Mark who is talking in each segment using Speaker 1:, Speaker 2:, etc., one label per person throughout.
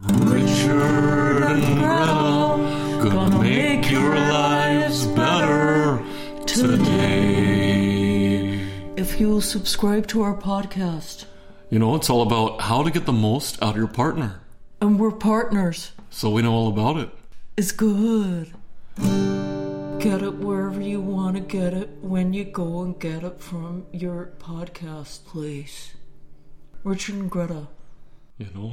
Speaker 1: Richard and Greta gonna make your lives better today.
Speaker 2: If you will subscribe to our podcast,
Speaker 1: You know, it's all about how to get the most out of your partner.
Speaker 2: and we're partners,
Speaker 1: So we know all about it.
Speaker 2: it's good. Get it wherever you want to get it when you go and get it from your podcast place. Richard and Greta,
Speaker 1: You know?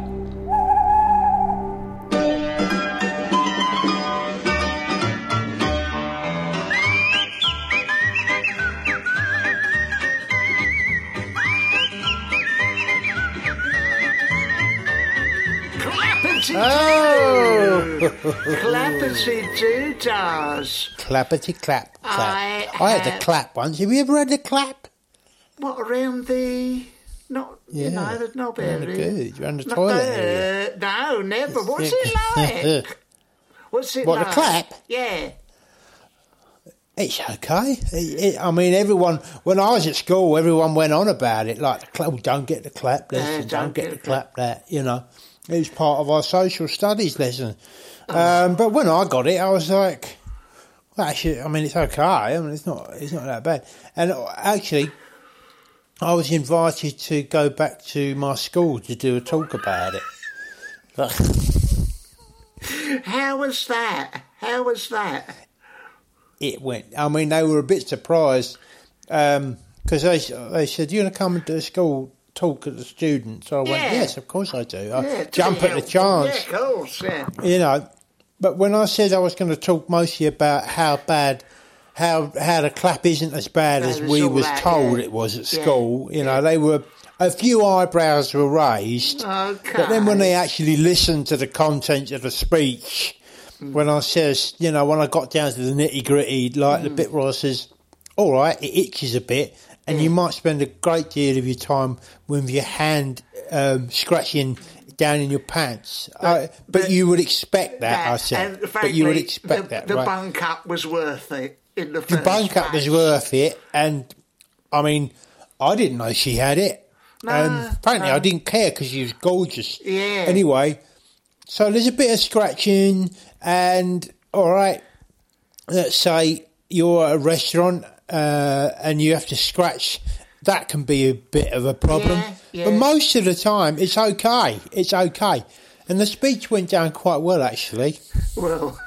Speaker 3: Clappity
Speaker 4: Oh,
Speaker 3: Clappity doodahs.
Speaker 4: clappity clap clap.
Speaker 3: I
Speaker 4: I had
Speaker 3: have-
Speaker 4: the clap once. Have you ever had the clap?
Speaker 3: What around the not you
Speaker 4: Yeah,
Speaker 3: know the knob
Speaker 4: the
Speaker 3: area?
Speaker 4: good, around the
Speaker 3: Not
Speaker 4: toilet
Speaker 3: the-
Speaker 4: area.
Speaker 3: No, never. What's it like? What's it like?
Speaker 4: What, the clap?
Speaker 3: Yeah.
Speaker 4: It's okay. It, it, I mean, everyone. When I was at school, everyone went on about it. Like, the clap, oh, don't get the clap this,
Speaker 3: Yeah,
Speaker 4: and don't,
Speaker 3: don't
Speaker 4: get, the
Speaker 3: the
Speaker 4: clap that. You know, it was part of our social studies lesson. Um, but when I got it, I was like, well, actually, I mean, it's okay. I mean, it's not, it's not that bad. And actually, I was invited to go back to my school to do a talk about it.
Speaker 3: How was that? How was that?
Speaker 4: it went. I mean, they were a bit surprised because they they said, "You want to come and do school talk at the students?" So I went, "Yes, of course I do. I
Speaker 3: Yeah,
Speaker 4: jump at the chance,
Speaker 3: Yeah, of course. Yeah.
Speaker 4: you know." But when I said I was going to talk mostly about how bad. How how the clap isn't as bad
Speaker 3: Bad
Speaker 4: as we was
Speaker 3: that,
Speaker 4: told
Speaker 3: yeah.
Speaker 4: it was at
Speaker 3: Yeah,
Speaker 4: school. You know, they were a few eyebrows were raised,
Speaker 3: Okay.
Speaker 4: but then when they actually listened to the content of the speech, mm. when I says, you know, when I got down to the nitty gritty, like the mm. bit where I says, all right, it itches a bit, and you might spend a great deal of your time with your hand um, scratching down in your pants. Uh, but,
Speaker 3: but
Speaker 4: you would expect that, I
Speaker 3: and
Speaker 4: said. But you would expect
Speaker 3: the,
Speaker 4: that,
Speaker 3: the
Speaker 4: right?
Speaker 3: bunk up was worth it in the
Speaker 4: the bunk up was worth it, and I mean, I didn't know she had it. um, apparently, I didn't care because she was gorgeous.
Speaker 3: Yeah.
Speaker 4: Anyway, so there's a bit of scratching, and all right, let's say you're at a restaurant uh, and you have to scratch. That can be a bit of a problem,
Speaker 3: Yeah, yeah.
Speaker 4: but most of the time it's okay. It's okay, and the speech went down quite well actually.
Speaker 3: Well,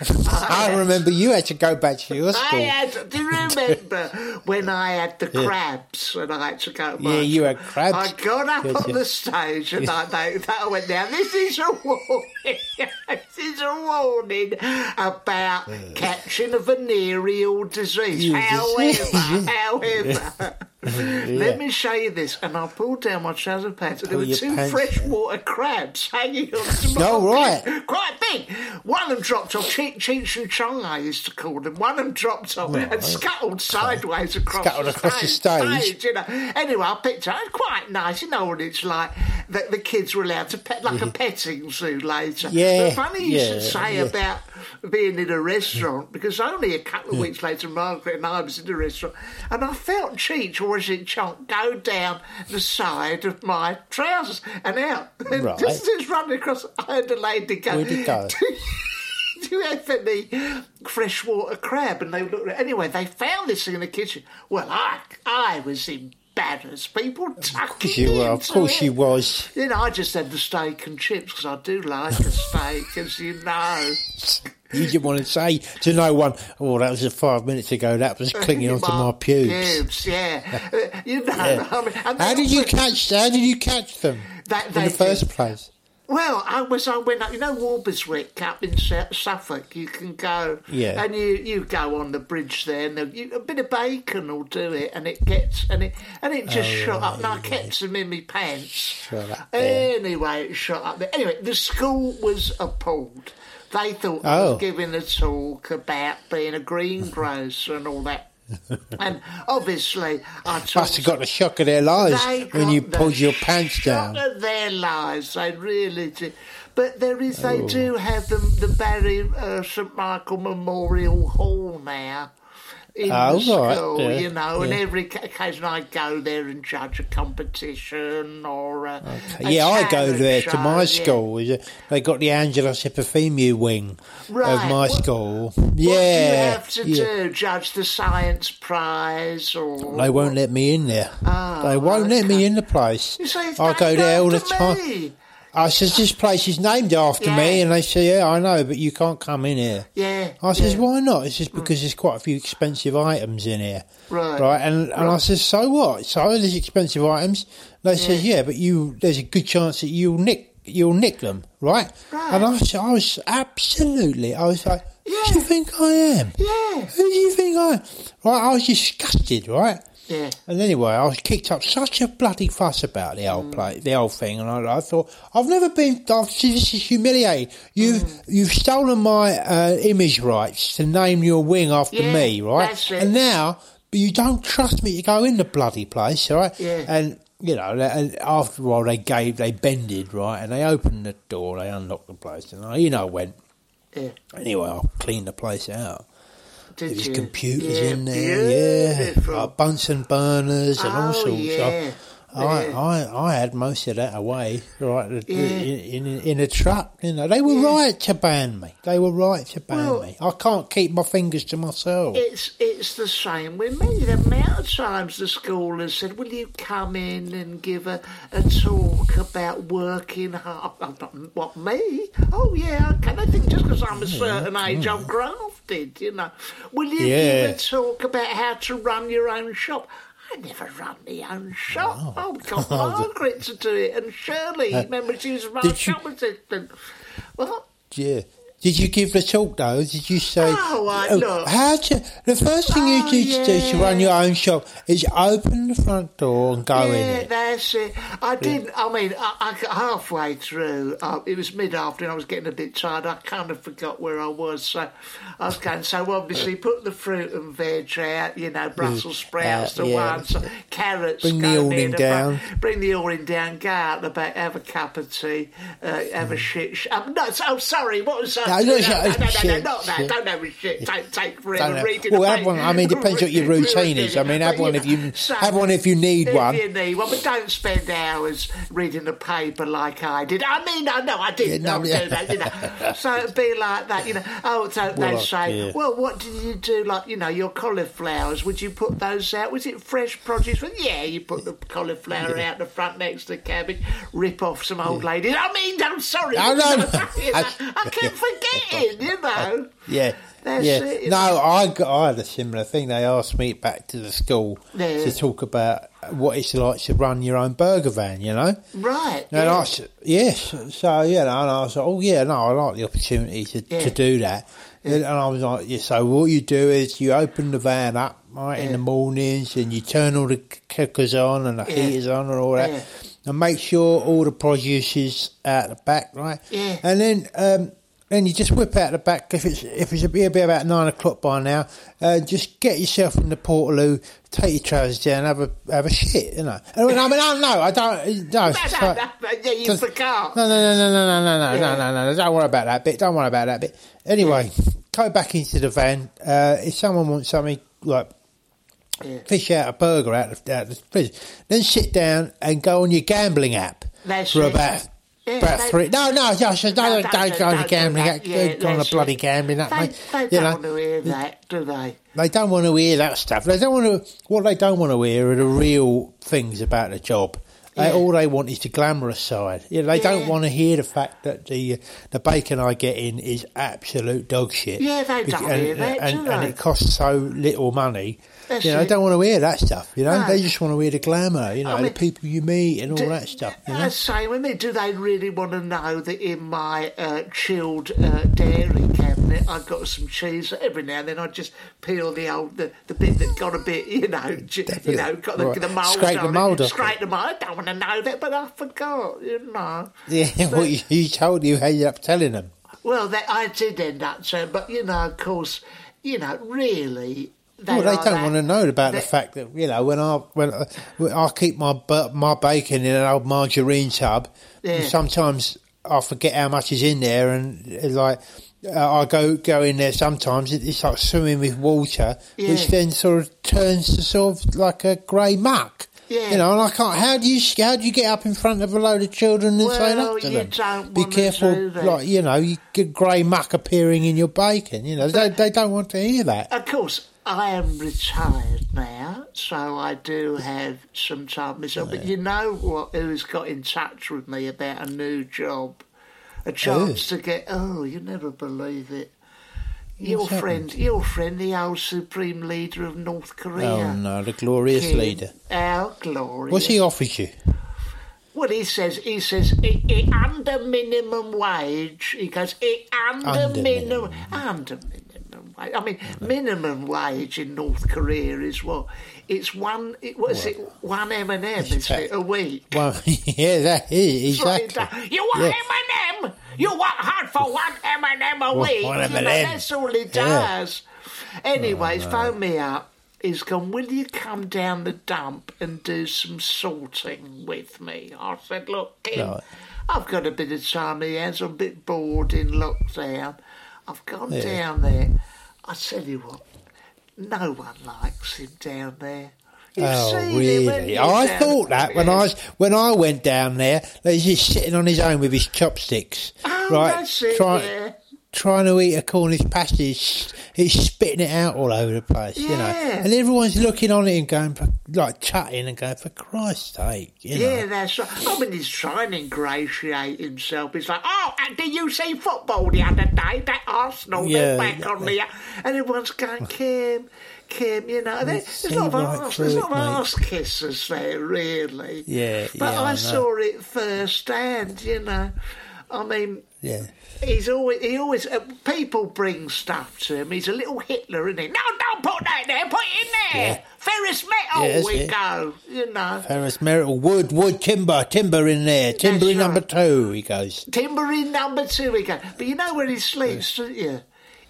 Speaker 4: I remember you had to go back to your school.
Speaker 3: I had. Do you remember when I had the crabs and I had to go? to
Speaker 4: Yeah, you had crabs.
Speaker 3: I got up
Speaker 4: Yes,
Speaker 3: on the stage and I, went down. This is a warning. this is a warning about catching a venereal disease.
Speaker 4: You
Speaker 3: However, however. Let me show you this, and I pulled down my trouser pants, and there were two
Speaker 4: pants
Speaker 3: freshwater crabs hanging on to my
Speaker 4: Oh, right.
Speaker 3: quite big. One of them dropped off, Cheech, Cheech and Chong, I used to call them. One of them dropped off and scuttled sideways across
Speaker 4: Scuttled
Speaker 3: the
Speaker 4: across the
Speaker 3: stage.
Speaker 4: stage.
Speaker 3: you know. Anyway, I picked it up. Quite nice. You know what it's like. The, the kids were allowed to pet, like a petting zoo later.
Speaker 4: Yeah,
Speaker 3: But funny you should say
Speaker 4: yeah.
Speaker 3: about being in a restaurant, because only a couple of weeks later, Margaret and I was in a restaurant, and I felt Cheech, or it Chong, go down the side of my trousers and out. And
Speaker 4: Right.
Speaker 3: just, just running across, I heard the lady go,
Speaker 4: Where'd it go?
Speaker 3: Do, do you have any freshwater crab? And they looked at Anyway, they found this in the kitchen. Well, I, I was embarrassed. People tucking
Speaker 4: You were, of course you was.
Speaker 3: You know, I just had the steak and chips because I do like a steak, as you know.
Speaker 4: You didn't want to say to no one, oh, that was five minutes ago, that was clinging onto my pubes.
Speaker 3: Pubes, yeah. You know,
Speaker 4: Yeah.
Speaker 3: I mean,
Speaker 4: How did you catch? How did you catch them
Speaker 3: That-
Speaker 4: in the first
Speaker 3: did.
Speaker 4: place?
Speaker 3: Well, I was. I went up. You know, Walberswick up in Suffolk. You can go,
Speaker 4: Yeah.
Speaker 3: and you, you go on the bridge there, and you, a bit of bacon will do it, and it gets and it and it just oh, shot up. And I kept them in my pants.
Speaker 4: Shut up there.
Speaker 3: Anyway, it shot up there. Anyway, the school was appalled. They thought I
Speaker 4: Oh.
Speaker 3: was giving a talk about being a greengrocer and all that. and obviously, I
Speaker 4: Must have got the shock of their lives when you pulled your pants
Speaker 3: shock
Speaker 4: down.
Speaker 3: of their lives, they really did. But there is, they
Speaker 4: Oh.
Speaker 3: do have the, the Barry uh, St Michael Memorial Hall now. In
Speaker 4: Oh,
Speaker 3: the
Speaker 4: right,
Speaker 3: school,
Speaker 4: yeah,
Speaker 3: you know, and every occasion I go there and judge a competition or a, a
Speaker 4: Yeah, I go there to my school. It- They got the Angelos Epithemiou wing of my
Speaker 3: what-
Speaker 4: school.
Speaker 3: What do you
Speaker 4: yeah,
Speaker 3: have to
Speaker 4: yeah.
Speaker 3: do? Judge the science prize or
Speaker 4: They won't let me in there. Ah, they won't let me in the place.
Speaker 3: Oh, You say
Speaker 4: I go
Speaker 3: named
Speaker 4: there all the time.
Speaker 3: me.
Speaker 4: I says this place is named after me, and they say, "Yeah, I know, but you can't come in here."
Speaker 3: Yeah.
Speaker 4: I says,
Speaker 3: yeah.
Speaker 4: "Why not?" It's just mm. because there's quite a few expensive items in here,
Speaker 3: Right.
Speaker 4: Right, and and I says, "So what?" So there's expensive items. They says, "Yeah, but you there's a good chance that you'll nick you'll nick them, right?"
Speaker 3: Right.
Speaker 4: And I, said, I was absolutely, I was like, "Who do you think I am?
Speaker 3: Yeah.
Speaker 4: Who do you think I am?" Right, I was disgusted, right?
Speaker 3: Yeah.
Speaker 4: And anyway, I was kicked up such a bloody fuss about the
Speaker 3: Mm.
Speaker 4: old play, the old thing, and I, I thought I've never been. I've, this is humiliating. You've
Speaker 3: Mm.
Speaker 4: you've stolen my uh, image rights to name your wing after
Speaker 3: Yeah,
Speaker 4: me, right? And now, you don't trust me to go in the bloody place, right?
Speaker 3: Yeah.
Speaker 4: And you know, and after a while, they gave, they bended, right, and they opened the door, they unlocked the place, and I, you know, went.
Speaker 3: Yeah.
Speaker 4: Anyway, I cleaned the place out.
Speaker 3: Did
Speaker 4: There was
Speaker 3: you?
Speaker 4: computers
Speaker 3: Yeah,
Speaker 4: in there, yeah, like Bunsen burners and all
Speaker 3: Oh,
Speaker 4: sorts.
Speaker 3: yeah.
Speaker 4: I,
Speaker 3: Yeah.
Speaker 4: I, I had most of that away, right, in,
Speaker 3: Yeah.
Speaker 4: in, in a truck. You know, they were right to ban me. They were right to ban
Speaker 3: Well-
Speaker 4: me. I can't keep my fingers to myself.
Speaker 3: It's it's the same with me. The amount of times the school has said, "Will you come in and give a, a talk about working hard?" Not- What me? Oh yeah, okay. I think just because I'm a mm-hmm. certain age, I'm mm-hmm. grafted. You know. Will you
Speaker 4: Yeah.
Speaker 3: give a talk about how to run your own shop? I never run my own shop. Oh, I've got Margaret to do it, and Shirley. remember, uh, she was my
Speaker 4: did
Speaker 3: shop assistant. What?
Speaker 4: Yeah. Did you give the talk though? Did you say?
Speaker 3: Oh, I- look.
Speaker 4: How to? The first thing
Speaker 3: Oh,
Speaker 4: you need to do to run your own shop is open the front door and go in
Speaker 3: Yeah, that's it. I didn't. I mean, I, I halfway through. Uh, it was mid afternoon. I was getting a bit tired. I kind of forgot where I was, so I was going. So obviously, put the fruit and veg out. You know, Brussels sprouts
Speaker 4: uh,
Speaker 3: to
Speaker 4: yeah.
Speaker 3: one, so carrots.
Speaker 4: Bring the awning down.
Speaker 3: front, Bring the awning down. Go out the back. Have a cup of tea. Uh, have a shit. Sh- um, oh, sorry. What was that?
Speaker 4: No,
Speaker 3: No,
Speaker 4: no,
Speaker 3: no,
Speaker 4: shit,
Speaker 3: no, no, no,
Speaker 4: shit,
Speaker 3: not that.
Speaker 4: shit.
Speaker 3: Don't have a shit. Don't take
Speaker 4: Don't
Speaker 3: forever
Speaker 4: know.
Speaker 3: reading.
Speaker 4: Well, have one. I mean, it depends what your routine is. I mean, have one
Speaker 3: you
Speaker 4: if you
Speaker 3: know,
Speaker 4: have one if you need one.
Speaker 3: you need one, but don't spend hours reading the paper like I did. I mean, I know I didn't
Speaker 4: Yeah, no,
Speaker 3: not
Speaker 4: yeah.
Speaker 3: do that, you know. So it'd be like that, you know. Oh, so
Speaker 4: Well,
Speaker 3: they
Speaker 4: I-
Speaker 3: say,
Speaker 4: yeah.
Speaker 3: well, what did you do? Like, you know, your cauliflowers. Would you put those out? Was it fresh produce? Well, yeah, you put the cauliflower out the front next to the cabbage. Rip off some old ladies. I mean, I'm sorry.
Speaker 4: No, no, no.
Speaker 3: You know, I you know.
Speaker 4: Yeah.
Speaker 3: That's
Speaker 4: yeah.
Speaker 3: it,
Speaker 4: no. I got, I had a similar thing. They asked me back to the school
Speaker 3: Yeah.
Speaker 4: to talk about what it's like to run your own burger van. You know.
Speaker 3: Right.
Speaker 4: And
Speaker 3: yeah.
Speaker 4: I said, yes. So, yeah, and I was like, oh, yeah, no, I like the opportunity to,
Speaker 3: Yeah.
Speaker 4: to do that. And I was like, yeah, so what you do is you open the van up, right, in the mornings and you turn all the cookers on and the heaters on and all that. And make sure all the produce is out the back, right?
Speaker 3: Yeah.
Speaker 4: And then, um, then you just whip out the back if it's if it's a bit, about nine o'clock by now. Uh, just get yourself in the portaloo, take your trousers down, have a have a shit, you know. I mean, I mean, I no, I don't. No,
Speaker 3: yeah, use
Speaker 4: the
Speaker 3: car.
Speaker 4: No, no, no, no, no, no, no,
Speaker 3: yeah.
Speaker 4: no, no, no, no. Don't worry about that bit. Don't worry about that bit. Anyway, go back into the van. Uh, if someone wants something like
Speaker 3: yeah.
Speaker 4: fish out a burger out of, out of the fridge, then sit down and go on your gambling app
Speaker 3: That's
Speaker 4: for
Speaker 3: it.
Speaker 4: about
Speaker 3: yeah,
Speaker 4: about
Speaker 3: they-
Speaker 4: three. No, no, Josh, don't,
Speaker 3: No,
Speaker 4: don't,
Speaker 3: don't-
Speaker 4: go to gambling.
Speaker 3: that. Yeah,
Speaker 4: go on a bloody gambling, that
Speaker 3: They,
Speaker 4: mate.
Speaker 3: they
Speaker 4: you
Speaker 3: don't
Speaker 4: know,
Speaker 3: want to hear that, do they?
Speaker 4: they don't want to hear that stuff. They don't want to. What they don't want to hear are the real things about the job. They, all they want is the glamorous side. You know, they don't want to hear the fact that the the bacon I get in is absolute dog shit.
Speaker 3: Yeah, they don't
Speaker 4: and,
Speaker 3: hear that,
Speaker 4: and,
Speaker 3: do
Speaker 4: and it costs so little money.
Speaker 3: That's
Speaker 4: you know,
Speaker 3: it.
Speaker 4: they don't want to hear that stuff. You know,
Speaker 3: No.
Speaker 4: they just want to hear the glamour. You know,
Speaker 3: I mean,
Speaker 4: the people you meet and all
Speaker 3: Do-
Speaker 4: that stuff. You know?
Speaker 3: uh, Same with me. Do they really want to know that in my uh, chilled uh, dairy cabinet I've got some cheese? Every now and then I just peel the old the, the bit that got a bit, you know, j- you know, got the,
Speaker 4: Right.
Speaker 3: the mould.
Speaker 4: Scrape the mould off
Speaker 3: Scrape
Speaker 4: it.
Speaker 3: the mould. I don't want to know that, but I forgot. You know.
Speaker 4: Yeah, what you, you told you, how you up telling them.
Speaker 3: Well, that, I did end up saying, but you know, of course, you know, really. They
Speaker 4: Well, they don't
Speaker 3: that-
Speaker 4: want to know about the fact that you know when I when I, when I keep my my bacon in an old margarine tub.
Speaker 3: Yeah.
Speaker 4: and Sometimes I forget how much is in there, and like uh, I go go in there. Sometimes it- it's like swimming with water, which then sort of turns to sort of like a grey muck.
Speaker 3: Yeah.
Speaker 4: You know, and I can't. How do you how do you get up in front of a load of children and say that to
Speaker 3: you
Speaker 4: them?
Speaker 3: don't
Speaker 4: Be careful, like you know, you get grey muck appearing in your bacon. You know, they they don't want to hear that.
Speaker 3: Of course, I am retired now, so I do have some time myself. But you know what? Who's got in touch with me about a new job? A chance to get. Oh, you never believe it. Your
Speaker 4: What's
Speaker 3: friend, your friend, the old supreme leader of North Korea.
Speaker 4: Oh no, the glorious
Speaker 3: Kim,
Speaker 4: leader.
Speaker 3: How glorious!
Speaker 4: What's he offered you?
Speaker 3: Well, he says, he says, it, it, under minimum wage. He goes, it under,
Speaker 4: Under
Speaker 3: minimum,
Speaker 4: minimum.
Speaker 3: under minimum wage. I mean, minimum wage in North Korea is what? It's one. It, what is it? One M and M, is it a week?
Speaker 4: Well, yeah, that is exactly.
Speaker 3: does. You want
Speaker 4: Yeah.
Speaker 3: M&M? You work hard for one M&M a week?
Speaker 4: one
Speaker 3: You know,
Speaker 4: M&M.
Speaker 3: that's all it
Speaker 4: Yeah.
Speaker 3: does. Anyways, phone me up. He's gone, will you come down the dump and do some sorting with me? I said, look, Kim,
Speaker 4: Right.
Speaker 3: I've got a bit of time in hands. I'm a bit bored in lockdown. I've gone
Speaker 4: Yeah.
Speaker 3: down there. I tell you what, no one likes him down there. You've
Speaker 4: Oh,
Speaker 3: him,
Speaker 4: really? I thought that when I was when I went down there, he's just sitting on his own with his chopsticks,
Speaker 3: Oh,
Speaker 4: right?
Speaker 3: that's it,
Speaker 4: trying
Speaker 3: yeah.
Speaker 4: Trying to eat a Cornish pasty. He's spitting it out all over the place, you know. And everyone's looking on it and going, for, like chatting and going, for Christ's sake, you know.
Speaker 3: Yeah, that's right. I mean, he's trying to ingratiate himself. He's like, oh, did you see football the other day? That Arsenal,
Speaker 4: Yeah,
Speaker 3: they're back
Speaker 4: yeah.
Speaker 3: on the... And everyone's going, Kim, Kim, you know. There, there's a lot of
Speaker 4: right
Speaker 3: arse, there's a lot of
Speaker 4: mate.
Speaker 3: arse kissers there, really.
Speaker 4: Yeah,
Speaker 3: But
Speaker 4: yeah,
Speaker 3: I,
Speaker 4: I
Speaker 3: saw it firsthand, you know. I mean...
Speaker 4: Yeah.
Speaker 3: He's always, he always, uh, people bring stuff to him. He's a little Hitler, isn't he? No, don't put that there, put it in there.
Speaker 4: Yeah.
Speaker 3: Ferrous metal,
Speaker 4: Yeah,
Speaker 3: we
Speaker 4: it.
Speaker 3: go, you know.
Speaker 4: Ferrous metal, wood, wood, timber, timber in there, timber in number two, he goes.
Speaker 3: Timber in number two again. But you know where he sleeps, don't you?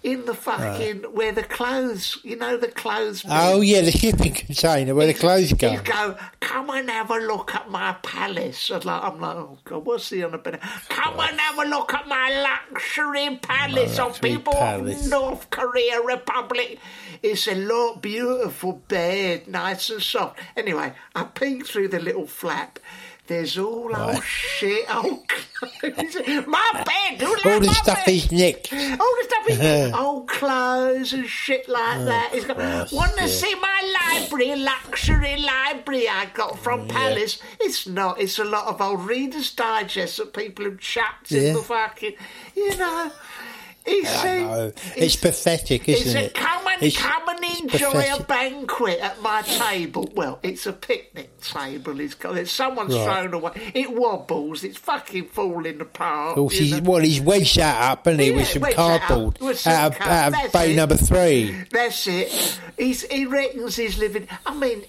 Speaker 3: In the fucking where the clothes, you know, the clothes.
Speaker 4: Oh, yeah, the shipping container where the clothes go.
Speaker 3: He'd go, come and have a look at my palace. And like, I'm like, oh God, what's he on about? Come and have a look at my luxury palace of
Speaker 4: luxury
Speaker 3: people
Speaker 4: palace.
Speaker 3: of North Korea Republic. It's a lot beautiful bed, nice and soft. Anyway, I peeked through the little flap. There's all old shit, oh, old clothes. my bed, who
Speaker 4: All the stuff
Speaker 3: bed?
Speaker 4: he's nicked.
Speaker 3: All the stuff he's old clothes and shit like oh, that. He's got, want to
Speaker 4: yeah.
Speaker 3: see my library, luxury library I got from mm, Palace? It's not. It's a lot of old Reader's Digest that people have chucked in the fucking, you know. He
Speaker 4: I
Speaker 3: said, he
Speaker 4: It's pathetic, isn't it?
Speaker 3: Come and
Speaker 4: It's-
Speaker 3: come and
Speaker 4: it's
Speaker 3: enjoy a banquet at my table. Well, it's a picnic table. He's got. Someone's
Speaker 4: Right.
Speaker 3: thrown away. It wobbles. It's fucking falling apart. You
Speaker 4: he's, well, he's wedged that up, hasn't he, with some
Speaker 3: wedged that up
Speaker 4: cardboard
Speaker 3: some
Speaker 4: out of, out of bay
Speaker 3: it.
Speaker 4: number three.
Speaker 3: That's it. He's, he reckons he's living. I mean,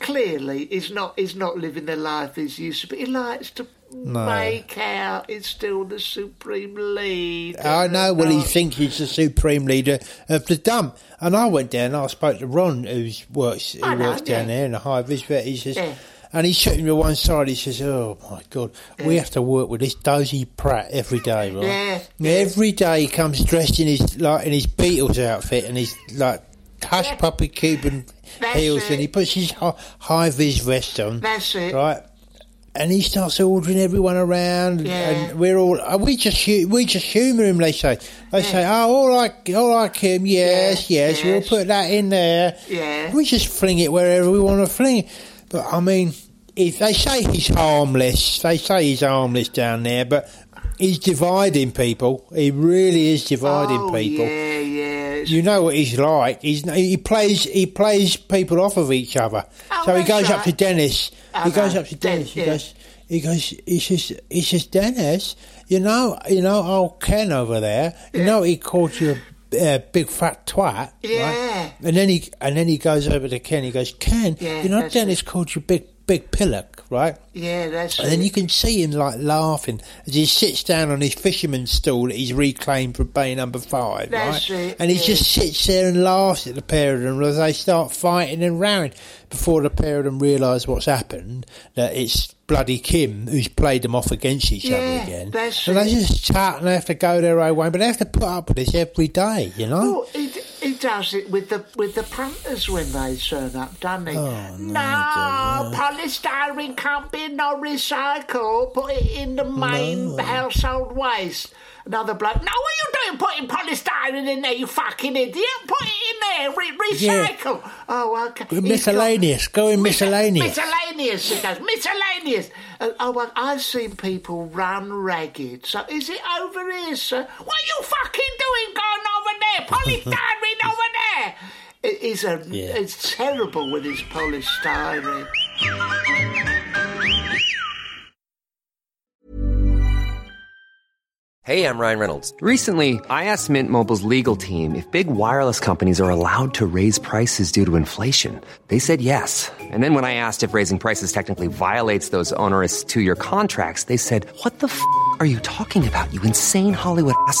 Speaker 3: clearly he's not. He's not living the life he's used to. But he likes to make out he's still the supreme leader.
Speaker 4: I know. Well, he thinks he's the supreme leader of the dump. And I went down. I spoke to Ron, who's works, who
Speaker 3: know,
Speaker 4: works down
Speaker 3: yeah.
Speaker 4: there in the high vis. He says,
Speaker 3: Yeah.
Speaker 4: and he's sitting to one side. He says, "Oh my God, we have to work with this dozy Pratt every day, right?
Speaker 3: Yeah,
Speaker 4: Every day he comes dressed in his like in his Beatles outfit and his like hush
Speaker 3: Yeah.
Speaker 4: puppy Cuban
Speaker 3: That's
Speaker 4: heels,
Speaker 3: it.
Speaker 4: and he puts his high vis vest on.
Speaker 3: That's it.
Speaker 4: right? And he starts ordering everyone around,
Speaker 3: Yeah.
Speaker 4: and we're all uh, we just we just humour him. They say they say, "Oh, all right, all right, Kim, yes,
Speaker 3: Yeah,
Speaker 4: yes,
Speaker 3: yes, we'll
Speaker 4: put that in there."
Speaker 3: Yeah.
Speaker 4: we just fling it wherever we want to fling it. But I mean, if they say he's harmless, they say he's harmless down there, but he's dividing people. He really is dividing
Speaker 3: oh,
Speaker 4: people.
Speaker 3: Yeah, yeah.
Speaker 4: You know what he's like. He's he plays he plays people off of each other.
Speaker 3: Oh,
Speaker 4: so he goes up to Dennis.
Speaker 3: Oh,
Speaker 4: he goes up to
Speaker 3: Den-
Speaker 4: Dennis. He goes. He goes. He says. He says, Dennis. You know. You know. Old Ken over there. You know he called you a uh, big fat twat.
Speaker 3: Yeah.
Speaker 4: Right? And then he and then he goes over to Ken. He goes, Ken.
Speaker 3: Yeah,
Speaker 4: you know Dennis called you big big pillock, right?
Speaker 3: yeah, that's
Speaker 4: And then you can see him like laughing as he sits down on his fisherman's stool that he's reclaimed from bay number five,
Speaker 3: That's
Speaker 4: right?
Speaker 3: it,
Speaker 4: and he
Speaker 3: yeah.
Speaker 4: just sits there and laughs at the pair of them as they start fighting and rowing before the pair of them realise what's happened, that it's bloody Kim who's played them off against each
Speaker 3: Yeah,
Speaker 4: other again.
Speaker 3: that's
Speaker 4: and they just chat and they have to go their own way, but they have to put up with this every day, you know?
Speaker 3: Oh, he, does it with the with the punters when they turn up, doesn't he?
Speaker 4: Oh,
Speaker 3: no, polystyrene can't be no recycle. Put it in the main household waste. Another bloke. No, what are you doing putting polystyrene in there, you fucking idiot? Put it in there, re-
Speaker 4: Yeah.
Speaker 3: recycle. Oh, okay. He's got-
Speaker 4: Miscellaneous, go in miscellaneous.
Speaker 3: Miscellaneous, he goes, miscellaneous. Oh, well, I've seen people run ragged. So is it over here, sir? What are you fucking doing going over there? Polystyrene over there. It is a,
Speaker 4: Yeah.
Speaker 3: It's terrible with this polystyrene.
Speaker 5: Hey, I'm Ryan Reynolds. Recently, I asked Mint Mobile's legal team if big wireless companies are allowed to raise prices due to inflation. They said yes. And then when I asked if raising prices technically violates those onerous two year contracts, they said, What the f are you talking about, you insane Hollywood ass?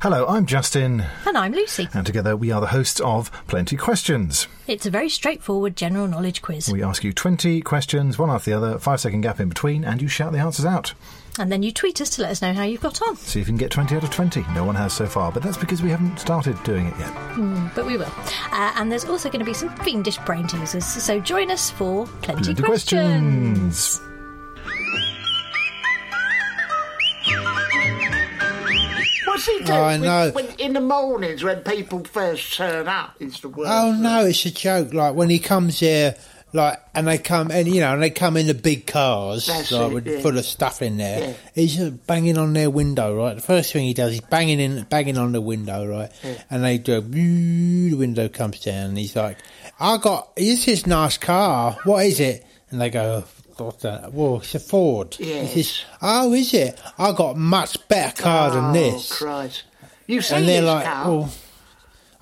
Speaker 6: Hello, I'm Justin,
Speaker 7: And I'm Lucy.
Speaker 6: and together we are the hosts of Plenty Questions.
Speaker 7: It's a very straightforward general knowledge quiz.
Speaker 6: We ask you 20 questions, one after the other, five second gap in between, and you shout the answers out.
Speaker 7: And then you tweet us to let us know how you've got on.
Speaker 6: See if you can get 20 out of 20. No one has so far, but that's because we haven't started doing it yet.
Speaker 7: Mm, but we will. Uh, and there's also going to be some fiendish brain teasers. So join us for Plenty,
Speaker 6: Plenty
Speaker 7: questions.
Speaker 6: questions.
Speaker 3: What's he doing?
Speaker 4: Oh, I know.
Speaker 3: When, in the mornings when people first turn up, is the word.
Speaker 4: Oh no, it's a joke. Like when he comes here, like and they come and you know, and they come in the big cars,
Speaker 3: That's
Speaker 4: like
Speaker 3: it,
Speaker 4: with
Speaker 3: yeah.
Speaker 4: full of stuff in there.
Speaker 3: Yeah.
Speaker 4: He's just banging on their window, right? The first thing he does, he's banging in, banging on the window, right? And they do. The window comes down, and he's like, "I got this is nice car. What is it?" And they go. What's that? Well, it's a Ford.
Speaker 3: Yes.
Speaker 4: He says, oh, is it? I got a much better car than this.
Speaker 3: oh,
Speaker 4: this.
Speaker 3: Christ. You've seen
Speaker 4: and they're
Speaker 3: his
Speaker 4: like,
Speaker 3: car?
Speaker 4: well,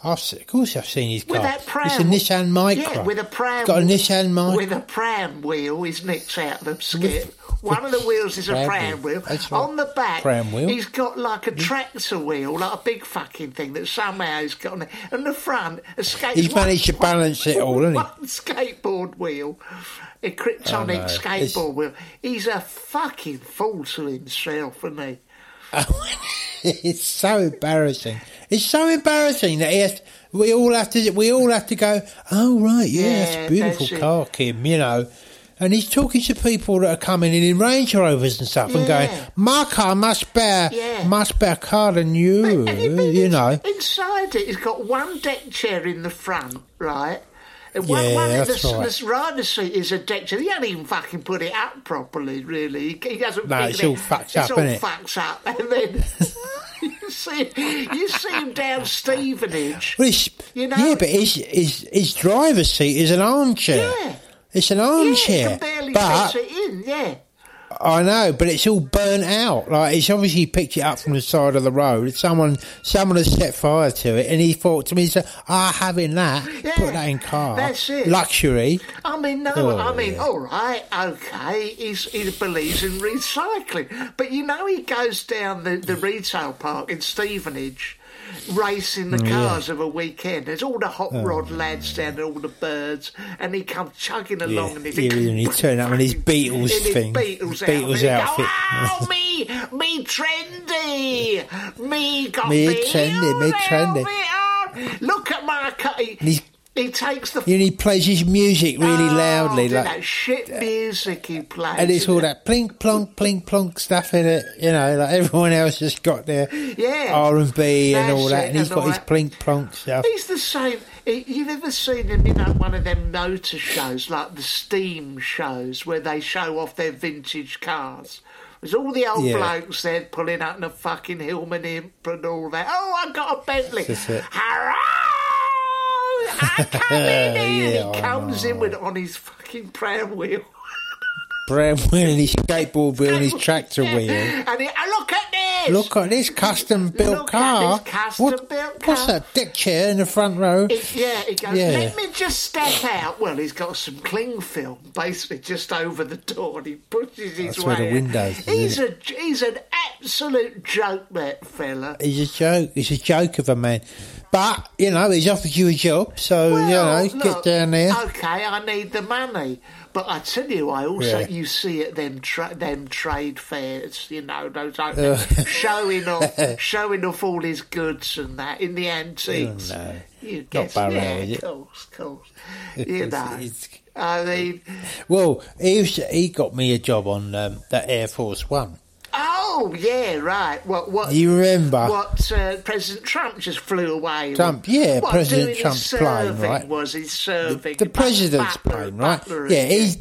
Speaker 4: I've se- of course I've seen his
Speaker 3: With
Speaker 4: car.
Speaker 3: that pram.
Speaker 4: It's a Nissan Micra.
Speaker 3: Yeah, with a pram.
Speaker 4: Got a Nissan Micra.
Speaker 3: With a pram wheel, his nick's out of the skip. One of the wheels is a
Speaker 4: Pram
Speaker 3: wheel.
Speaker 4: That's right.
Speaker 3: On the back,
Speaker 4: Pram wheel.
Speaker 3: he's got like a tractor wheel, like a big fucking thing that somehow he's got on it. And the front, a skate.
Speaker 4: He's managed to balance it all, hasn't he?
Speaker 3: One skateboard wheel, a kryptonic
Speaker 4: Oh, no.
Speaker 3: skateboard
Speaker 4: It's-
Speaker 3: wheel. He's a fucking fool to himself, isn't he?
Speaker 4: it's so embarrassing. It's so embarrassing that he has. We all have to. We all have to go. Oh right, yeah,
Speaker 3: Yeah,
Speaker 4: that's a beautiful
Speaker 3: that's
Speaker 4: car, Kim. You know. And he's talking to people that are coming in in Range Rovers and stuff, and going,
Speaker 3: Yeah.
Speaker 4: "My car much better,
Speaker 3: Yeah.
Speaker 4: much better car than you." You know.
Speaker 3: Inside it, he's got one deck chair in the front, right? And one,
Speaker 4: Yeah,
Speaker 3: one
Speaker 4: that's
Speaker 3: the,
Speaker 4: right.
Speaker 3: the driver's seat is a deck chair. He hasn't even fucking put it up properly, really. He, he hasn't.
Speaker 4: No, it's
Speaker 3: it-
Speaker 4: all fucked
Speaker 3: it's
Speaker 4: up,
Speaker 3: all
Speaker 4: innit?
Speaker 3: fucked up, and then you see, you see him down Stevenage.
Speaker 4: Well,
Speaker 3: You know-
Speaker 4: yeah, but his, his his driver's seat is an armchair.
Speaker 3: Yeah.
Speaker 4: It's an
Speaker 3: Yeah,
Speaker 4: armchair,
Speaker 3: barely
Speaker 4: but
Speaker 3: in. Yeah.
Speaker 4: I know, but it's all burnt out. Like he's obviously picked it up from the side of the road. Someone, someone has set fire to it, and he thought to me, "said, Ah, having that,
Speaker 3: Yeah,
Speaker 4: put that in car,
Speaker 3: that's it.
Speaker 4: luxury."
Speaker 3: I mean, no,
Speaker 4: Oh,
Speaker 3: I mean,
Speaker 4: yeah.
Speaker 3: all right, okay, he's, he believes in recycling. But you know, he goes down the, the retail park in Stevenage, racing the
Speaker 4: Mm, Yeah.
Speaker 3: cars of a weekend. There's all the hot rod lads down there, all the birds, and he comes chugging along
Speaker 4: Yeah,
Speaker 3: and he's
Speaker 4: yeah, and he turned up in his Beatles
Speaker 3: in
Speaker 4: thing,
Speaker 3: Beatles,
Speaker 4: his Beatles
Speaker 3: outfit.
Speaker 4: outfit.
Speaker 3: Go, oh, me, me trendy, me got
Speaker 4: Me trendy, me trendy.
Speaker 3: outfit. Look at my
Speaker 4: he's-
Speaker 3: he takes the
Speaker 4: And he plays his music really loudly,
Speaker 3: Oh,
Speaker 4: like,
Speaker 3: that shit music he plays.
Speaker 4: and it's all that plink plonk plink plonk stuff in it. You know, like everyone else has got their
Speaker 3: Yeah.
Speaker 4: R and B and all that, and he's got his plink plonk stuff.
Speaker 3: He's the same. You've ever seen him in uh, one of them motor shows, like the Steam shows, where they show off their vintage cars? There's all the old
Speaker 4: Yeah.
Speaker 3: blokes there pulling out in a fucking Hillman Imp and all that. Oh, I've got a Bentley.
Speaker 4: It.
Speaker 3: Hurrah! I come in here.
Speaker 4: Yeah,
Speaker 3: and he comes in with on his fucking pram wheel.
Speaker 4: Brown wheel and his skateboard wheel and his tractor wheel.
Speaker 3: And he, oh, look at this!
Speaker 4: Look at this custom built car.
Speaker 3: this custom
Speaker 4: What-
Speaker 3: built
Speaker 4: What's
Speaker 3: car.
Speaker 4: that deck chair in the front row?
Speaker 3: It, yeah, he goes,
Speaker 4: Yeah.
Speaker 3: let me just step out. Well, he's got some cling film basically just over the door and he pushes his
Speaker 4: That's
Speaker 3: way
Speaker 4: where the
Speaker 3: in.
Speaker 4: windows
Speaker 3: He's, a, he's an absolute joke, that fella.
Speaker 4: He's a joke. He's a joke of a man. But, you know, he's offered you a job, so,
Speaker 3: Well,
Speaker 4: you know,
Speaker 3: look,
Speaker 4: get down there.
Speaker 3: Okay, I need the money. But I tell you, I also
Speaker 4: Yeah.
Speaker 3: you see at them tra- them trade fairs, you know, those
Speaker 4: Uh.
Speaker 3: showing off showing off all his goods and that in the antiques.
Speaker 4: Oh, no.
Speaker 3: You
Speaker 4: Not
Speaker 3: guess,
Speaker 4: Burrell,
Speaker 3: yeah, of course, of course. You
Speaker 4: It's-
Speaker 3: know,
Speaker 4: it's-
Speaker 3: I mean,
Speaker 4: Well, he, was, he got me a job on um, that Air Force One.
Speaker 3: Oh yeah, right. What what?
Speaker 4: You remember?
Speaker 3: What uh, President Trump just flew away? with?
Speaker 4: Trump, yeah,
Speaker 3: What,
Speaker 4: President Trump's plane, right?
Speaker 3: Was his serving
Speaker 4: The
Speaker 3: but-
Speaker 4: president's
Speaker 3: butler-
Speaker 4: plane, right? Yeah, he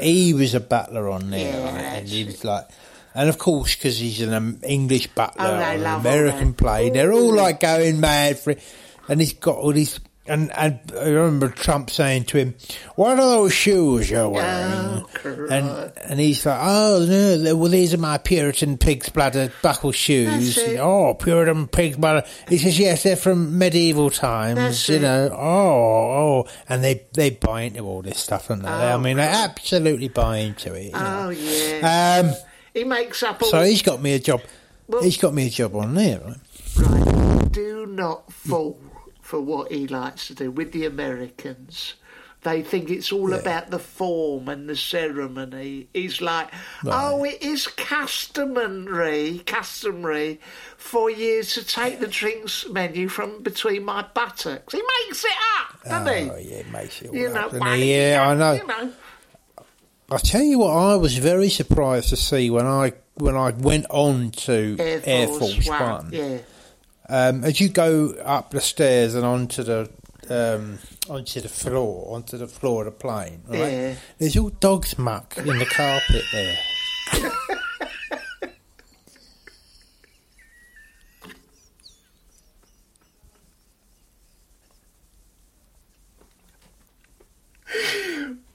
Speaker 4: he was a butler on there,
Speaker 3: Yeah,
Speaker 4: right? and he was like, and of course, because he's an English butler
Speaker 3: Oh,
Speaker 4: an American plane, they're all like going mad for it, and he's got all these. And, and I remember Trump saying to him, "What are those shoes you're wearing?"
Speaker 3: Oh,
Speaker 4: and and he's like, "Oh no, well these are my Puritan pig's bladder buckle shoes." Oh, Puritan pig's bladder. He says, "Yes, they're from medieval times."
Speaker 3: That's
Speaker 4: you
Speaker 3: it.
Speaker 4: know, oh, oh, and they they buy into all this stuff, and they? I
Speaker 3: Oh,
Speaker 4: mean, they absolutely buy into it. you know.
Speaker 3: Oh yeah.
Speaker 4: Um,
Speaker 3: he makes up all.
Speaker 4: so he's got me a job.
Speaker 3: Well-
Speaker 4: he's got me a job on there, right?
Speaker 3: Right. Do not fall for what he likes to do with the Americans. They think it's all about the form and the ceremony. He's like, oh, it is customary, customary for you to take the drinks menu from between my buttocks. He makes it up, doesn't
Speaker 4: Oh
Speaker 3: he?
Speaker 4: yeah, makes it
Speaker 3: You know,
Speaker 4: up,
Speaker 3: well,
Speaker 4: he? yeah, I know.
Speaker 3: You know,
Speaker 4: I tell you what, I was very surprised to see when I when I went on to
Speaker 3: Air
Speaker 4: Air
Speaker 3: Force,
Speaker 4: Force
Speaker 3: One.
Speaker 4: One.
Speaker 3: Yeah.
Speaker 4: Um, as you go up the stairs and onto the um, onto the floor, onto the floor of the plane, right?
Speaker 3: Yeah.
Speaker 4: There's all dog's muck in the carpet there.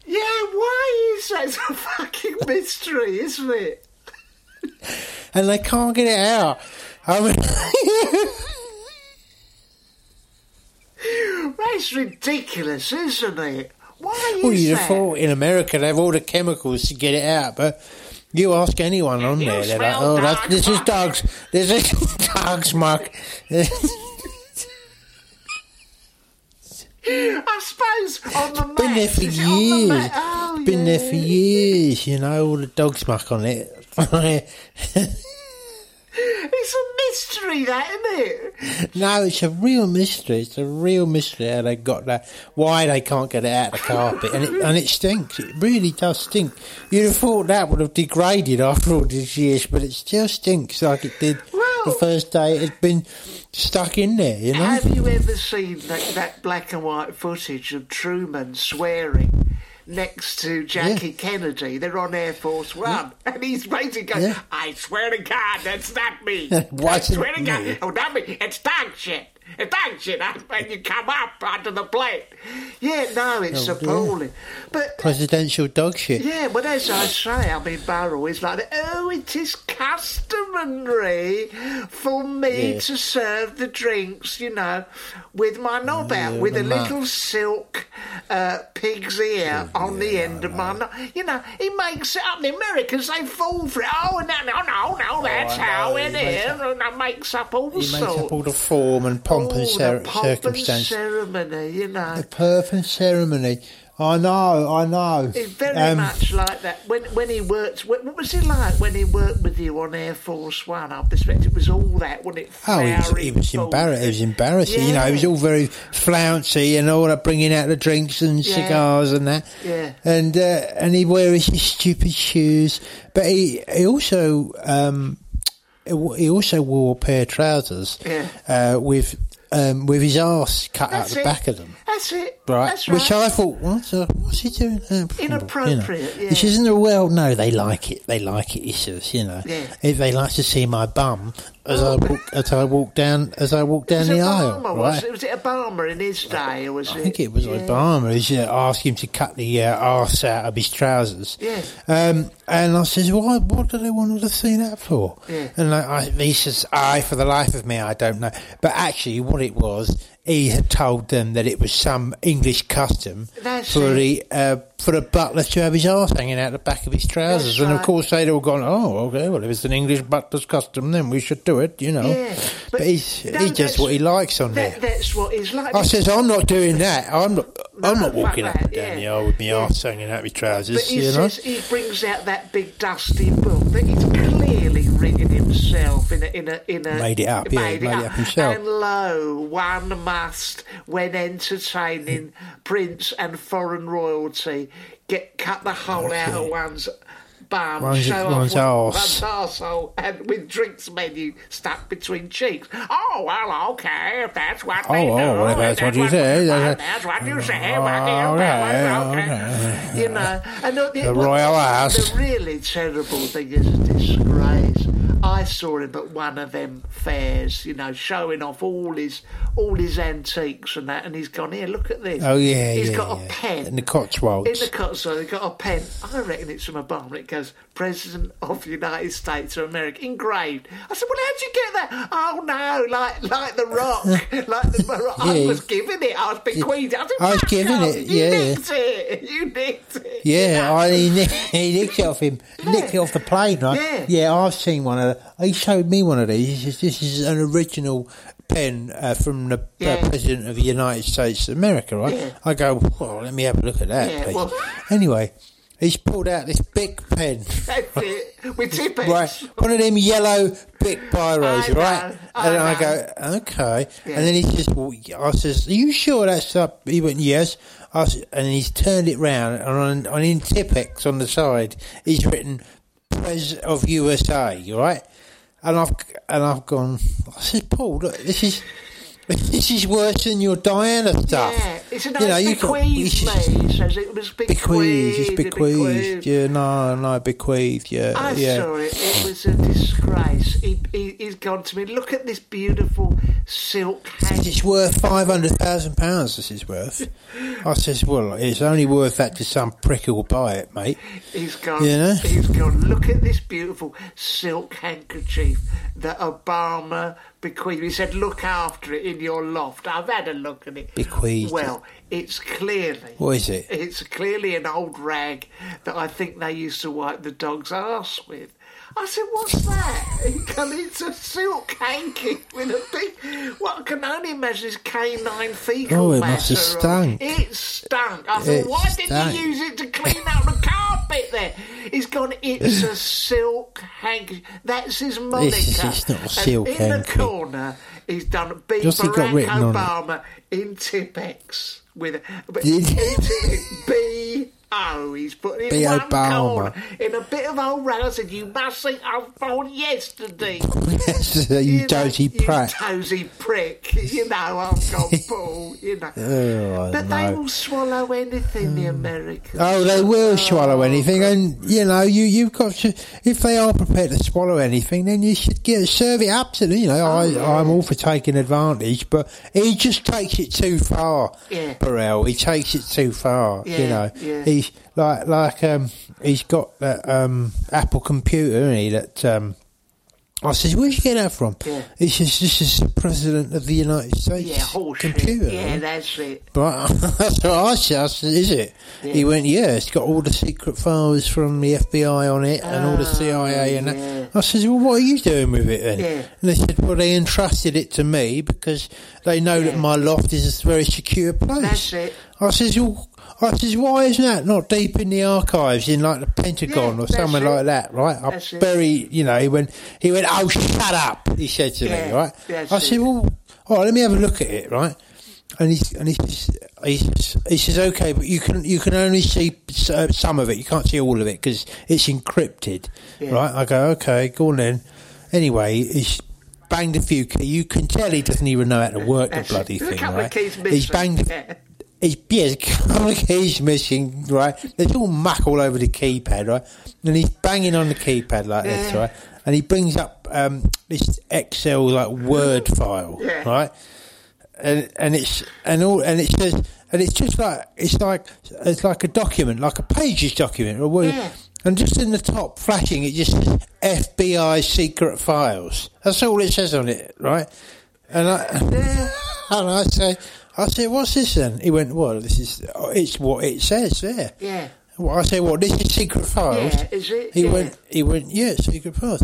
Speaker 3: Yeah, why is that? It's a fucking mystery, isn't it?
Speaker 4: and they can't get it out. I mean,
Speaker 3: That's ridiculous, isn't it? Why is
Speaker 4: well, you'd
Speaker 3: that?
Speaker 4: have thought in America they have all the chemicals to get it out, but you ask anyone on
Speaker 3: You
Speaker 4: there, they're like,
Speaker 3: smell
Speaker 4: "Oh, that's,
Speaker 3: dog
Speaker 4: this is
Speaker 3: muck."
Speaker 4: dogs. This is dog's muck."
Speaker 3: I suppose on the
Speaker 4: been there for
Speaker 3: is it the
Speaker 4: years.
Speaker 3: Oh,
Speaker 4: been there for years. You know, all the dog's muck on it.
Speaker 3: He mystery, that isn't it?
Speaker 4: No, it's a real mystery. It's a real mystery how they got that. Why they can't get it out of the carpet, and it, and it stinks. It really does stink. You'd have thought that would have degraded after all these years, but it still stinks like it did the first day it had been stuck in there. You know.
Speaker 3: Have you ever seen that, that black and white footage of Truman swearing next to Jackie Kennedy? They're on Air Force One, and he's basically going,
Speaker 4: Yeah.
Speaker 3: "I swear to God, that's not me. I swear to God,
Speaker 4: you?
Speaker 3: oh, not me. It's dog shit." It's dog shit huh, when you come up onto the plate. Yeah, no, it's
Speaker 4: Oh,
Speaker 3: appalling. But
Speaker 4: Presidential dog shit.
Speaker 3: yeah, but as I say, I mean, Burrell is like, oh, it is customary for me
Speaker 4: Yeah.
Speaker 3: to serve the drinks, you know, with my knob out, with a little silk uh, pig's ear on the end of my knob. You know, he makes it up. The Americans, they fall for it. Oh, no, no, no, no, that's
Speaker 4: know,
Speaker 3: how it is. And that makes up all
Speaker 4: He makes up all the form and pomp and cer-
Speaker 3: the pomp and
Speaker 4: circumstance.
Speaker 3: ceremony, you know.
Speaker 4: The perfect ceremony. I know, I know.
Speaker 3: It's very
Speaker 4: Um,
Speaker 3: much like that. When when he worked, what, what was it like when he worked with you on Air Force One? I suspect it was all that, wasn't it?
Speaker 4: Oh, he was, he was. It was embarrassing. You know,
Speaker 3: Yeah.
Speaker 4: it was all very flouncy and all that, bringing out the drinks and
Speaker 3: Yeah.
Speaker 4: cigars and that.
Speaker 3: Yeah.
Speaker 4: And uh, and he wears his stupid shoes, but he he also um he also wore a pair of trousers
Speaker 3: Yeah.
Speaker 4: uh, with um with his arse cut
Speaker 3: That's
Speaker 4: out the
Speaker 3: it.
Speaker 4: back of them.
Speaker 3: That's it.
Speaker 4: Right,
Speaker 3: That's right.
Speaker 4: which I thought, what's, uh, what's he doing? there?
Speaker 3: Inappropriate,
Speaker 4: You know?
Speaker 3: yeah.
Speaker 4: This isn't a well. No, they like it. They like it. He says, you know,
Speaker 3: Yeah.
Speaker 4: if they like to see my bum as I walk, as I walk down as I walk down the
Speaker 3: it
Speaker 4: aisle.
Speaker 3: Obama, was,
Speaker 4: right?
Speaker 3: it, was it Obama in his day, or was
Speaker 4: I
Speaker 3: it?
Speaker 4: think it was
Speaker 3: yeah.
Speaker 4: Obama. He uh, asked him to cut the uh, arse out of his trousers.
Speaker 3: Yeah.
Speaker 4: Um, and I says, why? What do they want to see that for?
Speaker 3: Yeah.
Speaker 4: And I, I, he says, I, for the life of me, I don't know. But actually, what it was, he had told them that it was some English custom
Speaker 3: That's
Speaker 4: for the uh, for the butler to have his arse hanging out the back of his trousers.
Speaker 3: That's
Speaker 4: and of course, they'd all gone, oh, okay, well, if it's an English butler's custom, then we should do it, you know.
Speaker 3: Yeah,
Speaker 4: but,
Speaker 3: but
Speaker 4: he's, he does what he likes on
Speaker 3: That,
Speaker 4: there.
Speaker 3: that's what he's like.
Speaker 4: I says, I'm not doing that. I'm not. I'm not walking up
Speaker 3: that,
Speaker 4: and down
Speaker 3: yeah.
Speaker 4: the aisle with my
Speaker 3: Yeah.
Speaker 4: arse hanging out my trousers.
Speaker 3: But he
Speaker 4: you know.
Speaker 3: says he brings out that big dusty book that he's written himself in a in a in a
Speaker 4: Made it up, yeah, he made it up himself.
Speaker 3: And lo, one must, when entertaining prince and foreign royalty, get cut the hole out of one's bum,
Speaker 4: One's-
Speaker 3: show
Speaker 4: one's
Speaker 3: off
Speaker 4: arse.
Speaker 3: one's arsehole, and with drinks menu stuck between cheeks. Oh well, okay, if that's what
Speaker 4: Oh,
Speaker 3: we
Speaker 4: oh,
Speaker 3: do,
Speaker 4: well, if that's what you say, that's-
Speaker 3: that's what you say.
Speaker 4: Oh,
Speaker 3: do you
Speaker 4: okay, okay.
Speaker 3: You know, and the,
Speaker 4: The royal ass.
Speaker 3: The really terrible thing is a disgrace. I saw him at one of them fairs, you know, showing off all his all his antiques and that, and he's gone here. Look at this.
Speaker 4: Oh yeah,
Speaker 3: He's
Speaker 4: yeah,
Speaker 3: got
Speaker 4: yeah.
Speaker 3: a pen
Speaker 4: in the Cotswolds.
Speaker 3: in the Cotswolds, he's got a pen. I reckon it's from Obama. It goes, President of the United States of America, engraved. I said, well, how'd you get that? Oh, no, like like the rock. like the I
Speaker 4: Yeah.
Speaker 3: was giving it. I was bequeathed. I,
Speaker 4: I was
Speaker 3: "Fuck
Speaker 4: giving it,
Speaker 3: You
Speaker 4: yeah.
Speaker 3: nicked it. You nicked it.
Speaker 4: Yeah, I, he, nick- he nicked it off him, nicked it off the plane, right?
Speaker 3: Yeah.
Speaker 4: I've seen one of. The, he showed me one of these. He says, "This is an original pen uh, from the
Speaker 3: Yeah.
Speaker 4: uh, President of the United States of America, right?"
Speaker 3: Yeah.
Speaker 4: I go, "Well, let me have a look at that,
Speaker 3: Yeah,
Speaker 4: please."
Speaker 3: well-
Speaker 4: Anyway, he's pulled out this big pen.
Speaker 3: That's it. With tippets.
Speaker 4: Right, one of them yellow big biros,
Speaker 3: I
Speaker 4: right?
Speaker 3: I
Speaker 4: and I go, okay. And then he says, well, I says, are you sure that's up? He went, yes. I said, and he's turned it round, and on, on in Tipp-Ex on the side, he's written Pres of USA, right? And I've and I've gone. I said, Paul, look, this is. This is worse than your Diana stuff.
Speaker 3: Yeah, it's a
Speaker 4: You know,
Speaker 3: nice
Speaker 4: you
Speaker 3: bequeathed, mate. He says it was bequeathed.
Speaker 4: Bequeathed, it's bequeathed.
Speaker 3: bequeathed.
Speaker 4: Yeah, no, no, bequeathed. Yeah,
Speaker 3: I
Speaker 4: yeah.
Speaker 3: saw it. It was a disgrace. He, he, he's gone to me. Look at this beautiful silk handkerchief.
Speaker 4: it's worth five hundred thousand pounds. This is worth. I says, well, it's only worth that to some prick who'll buy it, mate.
Speaker 3: He's gone.
Speaker 4: You know?
Speaker 3: He's gone. Look at this beautiful silk handkerchief that Obama bequeathed. He said, "Look after it in your loft." I've had a look at it.
Speaker 4: Bequeathed
Speaker 3: Well, it's clearly.
Speaker 4: What is it?
Speaker 3: It's clearly an old rag that I think they used to wipe the dog's arse with. I said, what's that? He goes, it's a silk hanky with a big, what can only imagine is canine fecal
Speaker 4: Oh, it
Speaker 3: matter.
Speaker 4: must have
Speaker 3: on-
Speaker 4: stunk.
Speaker 3: It stunk. I
Speaker 4: It
Speaker 3: why didn't you use it to clean out the carpet there? He's gone, it's a silk hanky. That's his moniker.
Speaker 4: It's- not a
Speaker 3: And
Speaker 4: silk
Speaker 3: in
Speaker 4: hanky.
Speaker 3: the corner, he's done B.
Speaker 4: What's he got
Speaker 3: Barack
Speaker 4: written on it?
Speaker 3: Obama in Tipp-Ex with a,
Speaker 4: Did
Speaker 3: in Tipp-Ex, B. O. He's putting it in one
Speaker 4: Obama.
Speaker 3: corner in a bit of old. I said, "You must think I phoned yesterday."
Speaker 4: you
Speaker 3: know,
Speaker 4: dozy
Speaker 3: you
Speaker 4: prat.
Speaker 3: tosy prick. You know, I've got Paul. You know,
Speaker 4: Oh,
Speaker 3: but
Speaker 4: no.
Speaker 3: they will swallow anything. The Americans.
Speaker 4: Oh, they will oh, swallow anything, and you know, you you've got to. If they are prepared to swallow anything, then you should get serve it up to them. You know, oh, I I'm all for taking advantage, but he just takes it too far.
Speaker 3: Yeah.
Speaker 4: Burrell, he takes it too far.
Speaker 3: Yeah,
Speaker 4: you know,
Speaker 3: yeah.
Speaker 4: Like like um he's got that um Apple computer, isn't he? That um. I says, where'd you get that from?
Speaker 3: Yeah.
Speaker 4: He says, this is the President of the United States
Speaker 3: Yeah,
Speaker 4: computer.
Speaker 3: Yeah, that's it.
Speaker 4: But that's what I said. I said, is it?
Speaker 3: Yeah.
Speaker 4: He went, yeah, it's got all the secret files from the FBI on it and all the CIA and
Speaker 3: yeah.
Speaker 4: I says, well, what are you doing with it then?
Speaker 3: Yeah.
Speaker 4: And they said, well, they entrusted it to me because they know that my loft is a very secure place.
Speaker 3: That's it.
Speaker 4: I says, well, I says, why isn't that not deep in the archives in like the Pentagon
Speaker 3: Yeah,
Speaker 4: or somewhere
Speaker 3: it.
Speaker 4: like that, right? I
Speaker 3: That's it.
Speaker 4: very, you know, he went, he went, oh, shut up, he said to
Speaker 3: Yeah,
Speaker 4: me, right? I said, well, all right, let me have a look at it, right? And he and he says, he says, he says, okay, but you can you can only see uh, some of it. You can't see all of it because it's encrypted,
Speaker 3: Yeah.
Speaker 4: right? I go, okay, go on then. Anyway, he's banged a few keys. You can tell he doesn't even know how to work the bloody thing, right? He's banged.
Speaker 3: Yeah.
Speaker 4: He's, yeah, there's a couple of keys missing, right? There's all muck all over the keypad, right? And he's banging on the keypad like this, right? And he brings up um, this Excel like Word file,
Speaker 3: Yeah.
Speaker 4: right? And and it's and all and it says and it's just like it's like it's like a document, like a pages document, or Word.
Speaker 3: Yeah.
Speaker 4: And just in the top, flashing, it just says FBI secret files. That's all it says on it, right? And I, and I say, I said, what's this then? He went, well, this is, oh, it's what it says there.
Speaker 3: Yeah.
Speaker 4: Well, I said, what, this is secret files?
Speaker 3: Yeah, is it?
Speaker 4: He
Speaker 3: Yeah.
Speaker 4: went, he went, yeah, secret files.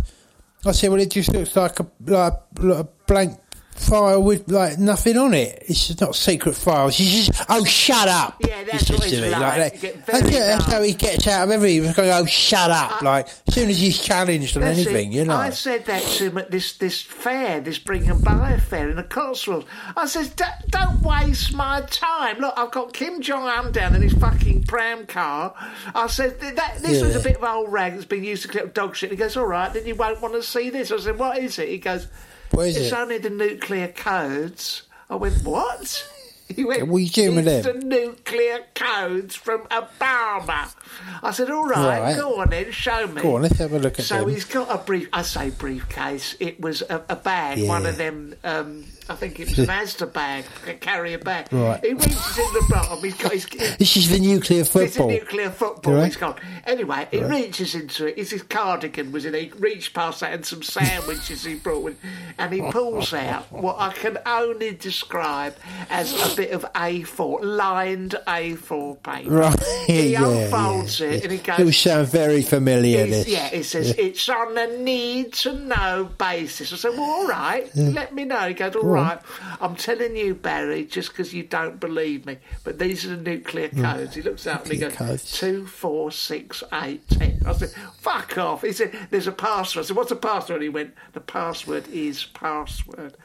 Speaker 4: I said, well, it just looks like a, like, like a blank file with like nothing on it. It's just not secret files. He says, oh, shut up.
Speaker 3: Yeah, that's what he's
Speaker 4: me
Speaker 3: like.
Speaker 4: that. That's, that's how he gets out of everything. He's going, oh, shut up. like, as soon as he's challenged on anything,
Speaker 3: it.
Speaker 4: you know.
Speaker 3: I said that to him at this, this fair, this Bring and Buy fair in the Cotswolds. I said, "D- don't waste my time. Look, I've got Kim Jong Un down in his fucking pram car. I said, that, this was a bit of old rag that's been used to collect dog shit. He goes, all right, then you won't want to see this. I said, what is it? He goes,
Speaker 4: What is
Speaker 3: it's
Speaker 4: it?
Speaker 3: only the nuclear codes. I went, what? He went,
Speaker 4: are you doing them?
Speaker 3: the nuclear codes from Obama. I said, all right,
Speaker 4: Right.
Speaker 3: go on then, show me.
Speaker 4: Go on, let's have a look at
Speaker 3: So
Speaker 4: them.
Speaker 3: he's got a brief. I say briefcase. It was a, a bag, one of them. Um, I think it was an Asda bag, a carrier bag.
Speaker 4: Right.
Speaker 3: He reaches in the bottom. He's got his.
Speaker 4: This is the nuclear
Speaker 3: It's a
Speaker 4: football.
Speaker 3: nuclear football.
Speaker 4: Right.
Speaker 3: He's gone. Anyway, he reaches into it. His, his cardigan was in it. He reached past that and some sandwiches he brought with, and he pulls out what I can only describe as a bit of A4, lined A4 paper.
Speaker 4: Right,
Speaker 3: He
Speaker 4: yeah,
Speaker 3: unfolds
Speaker 4: yeah,
Speaker 3: it
Speaker 4: yeah.
Speaker 3: and he goes.
Speaker 4: It sound very familiar. This.
Speaker 3: yeah, it says it's on a need to know basis. I said, well, all right, let me know. He goes, all right, I'm telling you, Barry, just because you don't believe me, but these are the nuclear mm. codes. He looks up and he goes,
Speaker 4: codes.
Speaker 3: two, four, six, eight, ten. I said, fuck off. He said, there's a password. I said, what's the password? And he went, the password is password.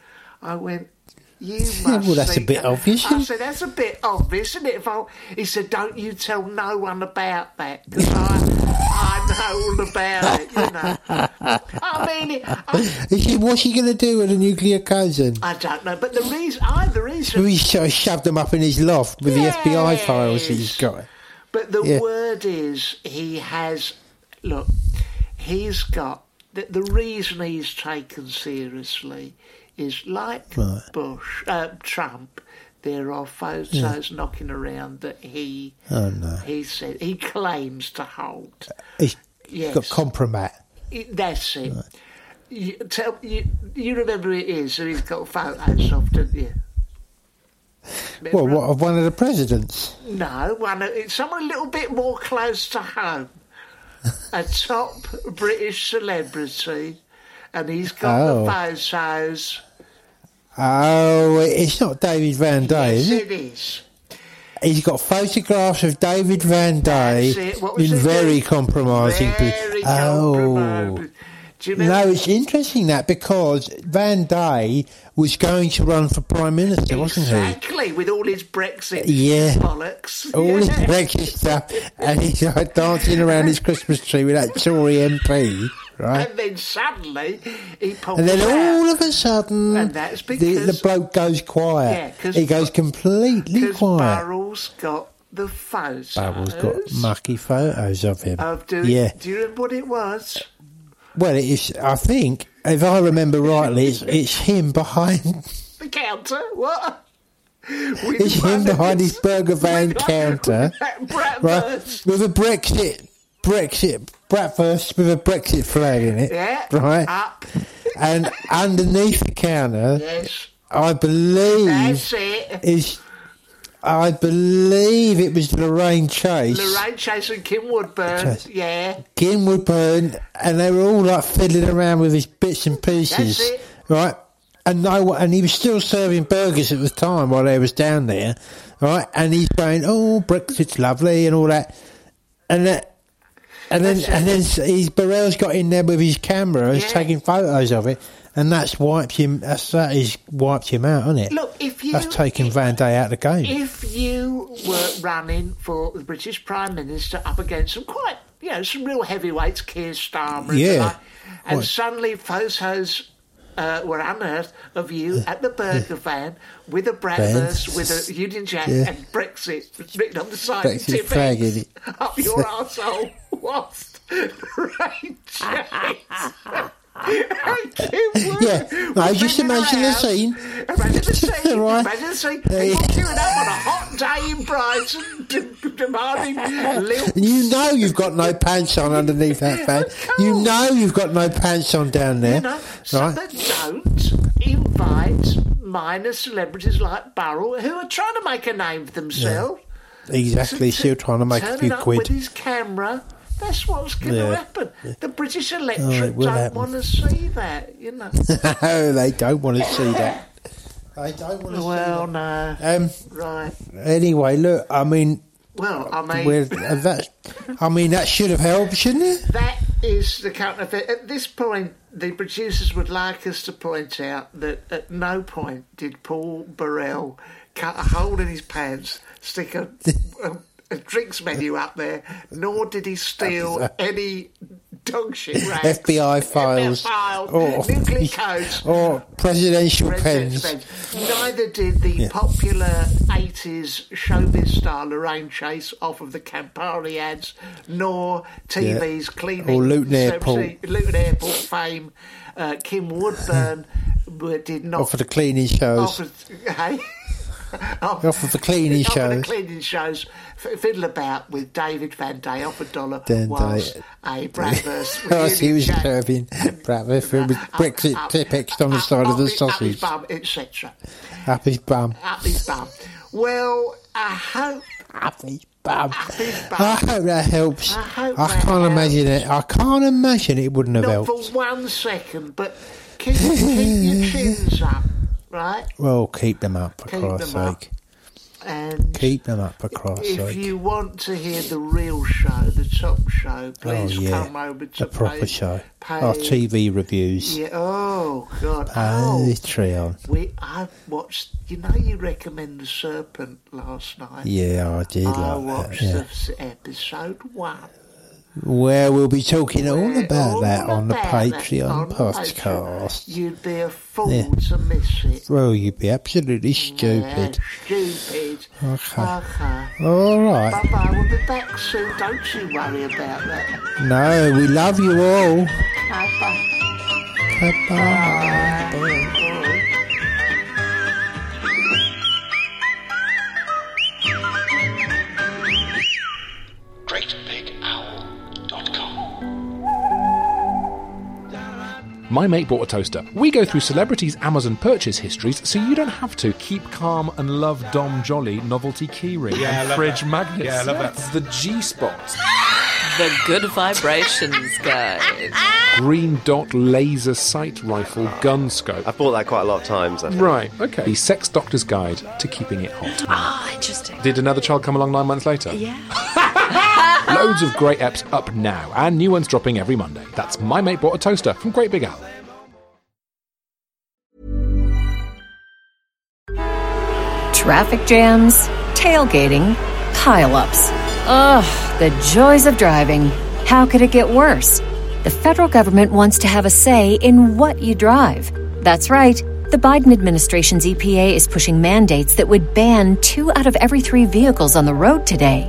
Speaker 3: I went, you must
Speaker 4: well, that's a bit
Speaker 3: that-"
Speaker 4: obvious,
Speaker 3: I said, that's a bit obvious, isn't it? I, he said, don't you tell no one about that, because I, I know all about it, you know. I mean, I,
Speaker 4: he, what's he going to do with a nuclear cousin?
Speaker 3: I don't know, but the reason, I, the reason,
Speaker 4: He sho- shoved them up in his loft with the FBI files he's got.
Speaker 3: But the
Speaker 4: Yeah.
Speaker 3: word is he has. Look, he's got the, the reason he's taken seriously is like
Speaker 4: Right.
Speaker 3: Bush, uh, Trump. There are photos knocking around that he
Speaker 4: Oh no,
Speaker 3: he said he claims to hold.
Speaker 4: he's
Speaker 3: Yes.
Speaker 4: got compromat.
Speaker 3: That's it. You, tell, you, you remember who it is, who he's got photos of, don't you?
Speaker 4: Well, what of one of the presidents?
Speaker 3: No, one. It's someone a little bit more close to home. a top British celebrity, and he's got
Speaker 4: Oh.
Speaker 3: the photos.
Speaker 4: Oh, it's not David Van Day,
Speaker 3: Yes,
Speaker 4: is it?
Speaker 3: it is.
Speaker 4: He's got photographs of David Van Day
Speaker 3: That's it. What was
Speaker 4: in very compromising. po-
Speaker 3: Very
Speaker 4: oh,
Speaker 3: you
Speaker 4: no, it's interesting that because Van Day was going to run for prime minister, wasn't he?
Speaker 3: Exactly, with all his Brexit
Speaker 4: Yeah.
Speaker 3: bollocks.
Speaker 4: All his Brexit stuff, and he's like dancing around his Christmas tree with that Tory MP, right?
Speaker 3: And then suddenly he pulled
Speaker 4: And then
Speaker 3: out.
Speaker 4: all of a sudden,
Speaker 3: And that's
Speaker 4: the,
Speaker 3: because-
Speaker 4: the bloke goes
Speaker 3: Yeah,
Speaker 4: he goes completely quiet.
Speaker 3: Burrell's got the photos.
Speaker 4: Burrell's got mucky photos of him.
Speaker 3: Oh, of doing,
Speaker 4: yeah.
Speaker 3: Do you remember what it was?
Speaker 4: Well, it's. I think, if I remember rightly, it's, it's him behind.
Speaker 3: The counter? What? With
Speaker 4: It's him behind his burger van counter,
Speaker 3: that
Speaker 4: right? With a Brexit, Brexit breakfast with a Brexit flag in it,
Speaker 3: Yeah.
Speaker 4: right?
Speaker 3: Up.
Speaker 4: And underneath the counter,
Speaker 3: Yes.
Speaker 4: I believe
Speaker 3: That's it.
Speaker 4: is. I believe it was Lorraine Chase.
Speaker 3: Lorraine Chase and Kim Woodburn.
Speaker 4: Chase.
Speaker 3: Yeah.
Speaker 4: Kim Woodburn, and they were all like fiddling around with his bits and pieces, right? And no, and he was still serving burgers at the time while they was down there, right? And he's going, "Oh, Brexit's lovely" and all that, and that, and then and then he's Burrell's got in there with his camera and he's
Speaker 3: Yeah.
Speaker 4: taking photos of it, and that's wiped him. That's that is wiped him out, isn't it?
Speaker 3: Look, if you
Speaker 4: that's taken Van Day out of the game.
Speaker 3: if you were running for the British Prime Minister up against some quite, you know, some real heavyweights, Keir Starmer, and,
Speaker 4: Yeah.
Speaker 3: like, and suddenly photos uh, were unearthed of you at the burger van with a breakfast,
Speaker 4: Van.
Speaker 3: with a Union Jack
Speaker 4: Yeah.
Speaker 3: and Brexit written on the side,
Speaker 4: Brexit flag in it.
Speaker 3: up your arsehole whilst Lorraine Chase and Kim Wood
Speaker 4: Yeah, no,
Speaker 3: were
Speaker 4: just imagine the scene.
Speaker 3: Imagine the scene.
Speaker 4: Right.
Speaker 3: Imagine the scene.
Speaker 4: Hey.
Speaker 3: People queuing up on a hot day in Brighton, d- demanding little.
Speaker 4: You know you've got no pants on underneath that fan. You know you've got no pants on down there,
Speaker 3: You know, so
Speaker 4: right?
Speaker 3: don't invite minor celebrities like Burrell who are trying to make a name for themselves.
Speaker 4: Exactly,
Speaker 3: to-
Speaker 4: still trying to make a few
Speaker 3: up
Speaker 4: quid.
Speaker 3: with his camera. That's what's going to
Speaker 4: Yeah.
Speaker 3: happen. The British
Speaker 4: Oh,
Speaker 3: electorate
Speaker 4: will
Speaker 3: don't want to see that, you know.
Speaker 4: no, they don't want to see that. They don't want to
Speaker 3: well,
Speaker 4: see
Speaker 3: no.
Speaker 4: that. Um,
Speaker 3: Right.
Speaker 4: anyway, look, I mean,
Speaker 3: Well, I mean,
Speaker 4: we're, uh, that, I mean, that should have helped, shouldn't it?
Speaker 3: That is the affair. At this point, the producers would like us to point out that at no point did Paul Burrell cut a hole in his pants, stick a, a drinks menu up there, nor did he steal any dog shit racks,
Speaker 4: FBI files,
Speaker 3: files
Speaker 4: or-
Speaker 3: nuclear codes.
Speaker 4: Or presidential
Speaker 3: President's
Speaker 4: pens.
Speaker 3: pens. Neither did the popular 80s showbiz star Lorraine Chase off of the Campari ads, nor TV's cleaning.
Speaker 4: Or Luton Airport.
Speaker 3: Luton Airport fame. Uh, Kim Woodburn did not.
Speaker 4: Off of the cleaning shows.
Speaker 3: Offer, hey? Off,
Speaker 4: Off of the cleaning
Speaker 3: off of the
Speaker 4: shows.
Speaker 3: cleaning shows. Fiddle about with David Van Day off a dollar
Speaker 4: Day.
Speaker 3: whilst a Bradburst.
Speaker 4: Whilst oh, he was serving breakfast with Brexit Tipp-Ex on the side of the
Speaker 3: up his- Up his
Speaker 4: sausage.
Speaker 3: bum, etc.
Speaker 4: Up his bum.
Speaker 3: Up his bum. Well, I hope.
Speaker 4: Up his bum.
Speaker 3: Up his bum.
Speaker 4: I hope that helps.
Speaker 3: I
Speaker 4: I,
Speaker 3: hope that
Speaker 4: can't
Speaker 3: helps.
Speaker 4: imagine it. I can't imagine it wouldn't have
Speaker 3: Not
Speaker 4: helped.
Speaker 3: for one second, but keep, keep your chins up, right?
Speaker 4: Well, keep them up for
Speaker 3: Keep
Speaker 4: Christ's sake.
Speaker 3: And
Speaker 4: Keep them up for Christ's
Speaker 3: if
Speaker 4: sake.
Speaker 3: you want to hear the real show, the top show, oh, please
Speaker 4: oh yeah,
Speaker 3: come over to
Speaker 4: a proper show. Our TV reviews.
Speaker 3: Yeah. Oh God.
Speaker 4: Oh,
Speaker 3: oh.
Speaker 4: Patreon.
Speaker 3: We, I watched. You know, you recommend the Serpent last night.
Speaker 4: Yeah, I did
Speaker 3: I
Speaker 4: like
Speaker 3: watched
Speaker 4: that. Yeah.
Speaker 3: the episode one.
Speaker 4: Well, we'll be talking all about
Speaker 3: all
Speaker 4: that on the Patreon
Speaker 3: on
Speaker 4: podcast.
Speaker 3: You'd be a fool
Speaker 4: Yeah.
Speaker 3: to miss it.
Speaker 4: Well, you'd be absolutely stupid.
Speaker 3: Yeah, stupid.
Speaker 4: Okay.
Speaker 3: Okay.
Speaker 4: All right.
Speaker 3: Bye bye. We'll be back soon. Don't you worry about that.
Speaker 4: No, we love you all.
Speaker 3: Bye bye.
Speaker 4: Bye-bye.
Speaker 8: GreatBigOwl.com.
Speaker 9: My mate bought a toaster. We go through celebrities' Amazon purchase histories so you don't have to. Keep calm and love Dom Jolly novelty keyring
Speaker 6: Yeah, I
Speaker 9: and
Speaker 6: love
Speaker 9: fridge
Speaker 6: that.
Speaker 9: magnets.
Speaker 6: Yeah, I love that.
Speaker 9: It's the G spot.
Speaker 2: The Good Vibrations Guide.
Speaker 9: Green dot laser sight rifle gun scope.
Speaker 10: I've bought that quite a lot of times. I think.
Speaker 9: Right, okay. The Sex Doctor's Guide to Keeping It Hot.
Speaker 2: Ah, interesting.
Speaker 9: Did another child come along nine months later?
Speaker 2: Yeah.
Speaker 9: Loads of great eps up now, and new ones dropping every Monday. That's My Mate Bought a Toaster from Great Big Owl.
Speaker 11: Traffic jams, tailgating, pileups. Ugh, the joys of driving. How could it get worse? The federal government wants to have a say in what you drive. That's right. The Biden administration's EPA is pushing mandates that would ban two out of every three vehicles on the road today.